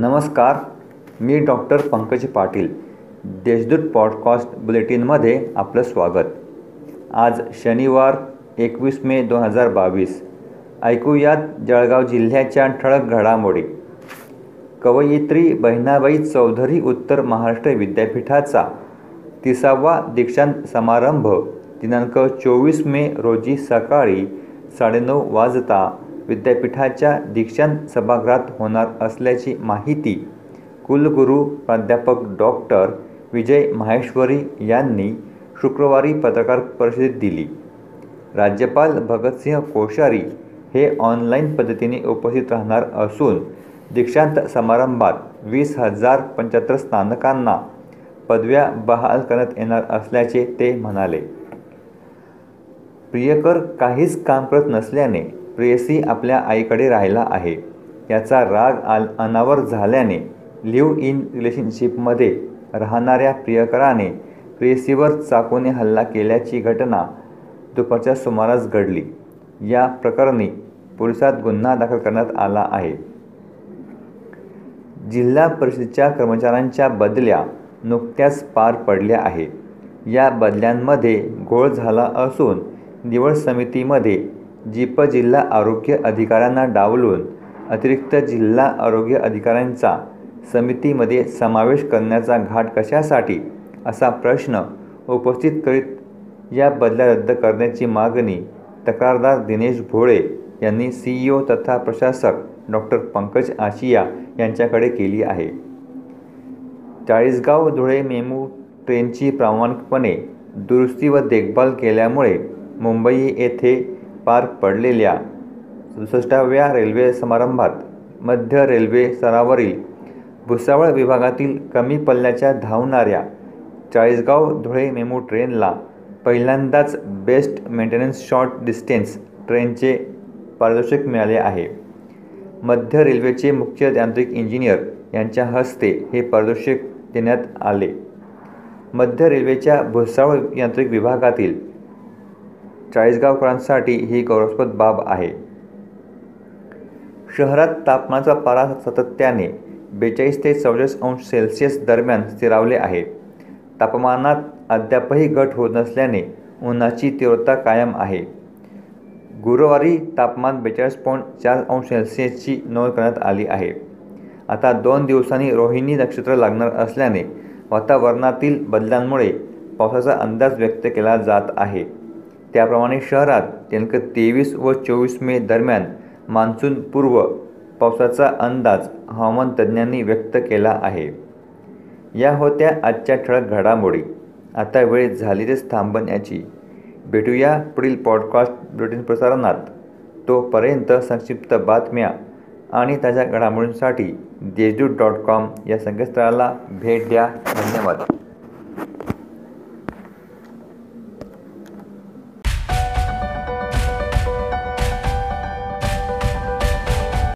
नमस्कार मी doctor Pankaj Patil Deshdoot podcast बुलेटिनमध्ये आपलं स्वागत. आज शनिवार एकवीस मे दोन हजार बावीस. ऐकूयात जळगाव जिल्ह्याच्या ठळक घडामोडी. कवयित्री बहिणाबाई चौधरी उत्तर महाराष्ट्र विद्यापीठाचा तिसावा दीक्षांत समारंभ दिनांक चोवीस मे रोजी सकाळी साडेनऊ वाजता विद्यापीठाच्या दीक्षांत सभागृहात होणार असल्याची माहिती कुलगुरू प्राध्यापक डॉक्टर विजय माहेश्वरी यांनी शुक्रवारी पत्रकार परिषदेत दिली. राज्यपाल भगतसिंह कोश्यारी हे ऑनलाईन पद्धतीने उपस्थित राहणार असून दीक्षांत समारंभात वीस हजार पंच्याहत्तर स्थानकांना पदव्या बहाल करण्यात येणार असल्याचे ते म्हणाले. प्रियकर काहीच काम करत नसल्याने प्रेयसी आपल्या आईकडे राहिला आहे. याचा राग आल अनावर झाल्याने लिव्ह इन रिलेशनशिपमध्ये राहणाऱ्या प्रियकराने प्रेयसीवर चाकूने हल्ला केल्याची घटना दुपारच्या सुमारास घडली. या प्रकरणी पोलिसात गुन्हा दाखल करण्यात आला आहे. जिल्हा परिषदेच्या कर्मचाऱ्यांच्या बदल्या नुकत्याच पार पडल्या आहे या बदल्यांमध्ये घोळ झाला असून निवड समितीमध्ये जीप जिल्हा आरोग्य अधिकाऱ्यांना डावलून अतिरिक्त जिल्हा आरोग्य अधिकाऱ्यांचा समितीमध्ये समावेश करण्याचा घाट कशासाठी असा प्रश्न उपस्थित करीत या बदल्या रद्द करण्याची मागणी तक्रारदार दिनेश भोळे यांनी सी ई ओ तथा प्रशासक डॉक्टर पंकज आशिया यांच्याकडे केली आहे. चाळीसगाव धुळे मेमू ट्रेनची प्रामाणिकपणे दुरुस्ती व देखभाल केल्यामुळे मुंबई येथे पार पडलेल्या सदुसष्टाव्या रेल्वे समारंभात मध्य रेल्वे स्तरावरील भुसावळ विभागातील कमी पल्ल्याच्या धावणाऱ्या चाळीसगाव धुळे मेमू ट्रेनला पहिल्यांदाच बेस्ट मेंटेनन्स शॉर्ट डिस्टन्स ट्रेनचे पारितोषिक मिळाले आहे. मध्य रेल्वेचे मुख्य यांत्रिक इंजिनियर यांच्या हस्ते हे पारितोषिक देण्यात आले. मध्य रेल्वेच्या भुसावळ यांत्रिक विभागातील चाळीसगावकरांसाठी ही गौरवास्पद बाब आहे. शहरात तापमानाचा पारा सातत्याने बेचाळीस ते चौवेचाळीस अंश सेल्सिअस दरम्यान स्थिरावले आहे. तापमानात अद्यापही घट होत नसल्याने उन्हाची तीव्रता कायम आहे. गुरुवारी तापमान बेचाळीस पॉईंट चार अंश सेल्सिअसची नोंद करण्यात आली आहे. आता दोन दिवसांनी रोहिणी नक्षत्र लागणार असल्याने वातावरणातील बदलांमुळे पावसाचा अंदाज व्यक्त केला जात आहे. त्याप्रमाणे शहरात दिनांक तेवीस व चोवीस मे दरम्यान मान्सून पूर्व पावसाचा अंदाज हवामान तज्ज्ञांनी व्यक्त केला आहे. या होत्या आजच्या ठळक घडामोडी. आता वेळ झालीच थांबण्याची भेटूया पुढील पॉडकास्ट बुलेटिन प्रसारणात. तोपर्यंत संक्षिप्त बातम्या आणि ताज्या घडामोडींसाठी देशदूत डॉट कॉम या संकेतस्थळाला भेट द्या. धन्यवाद.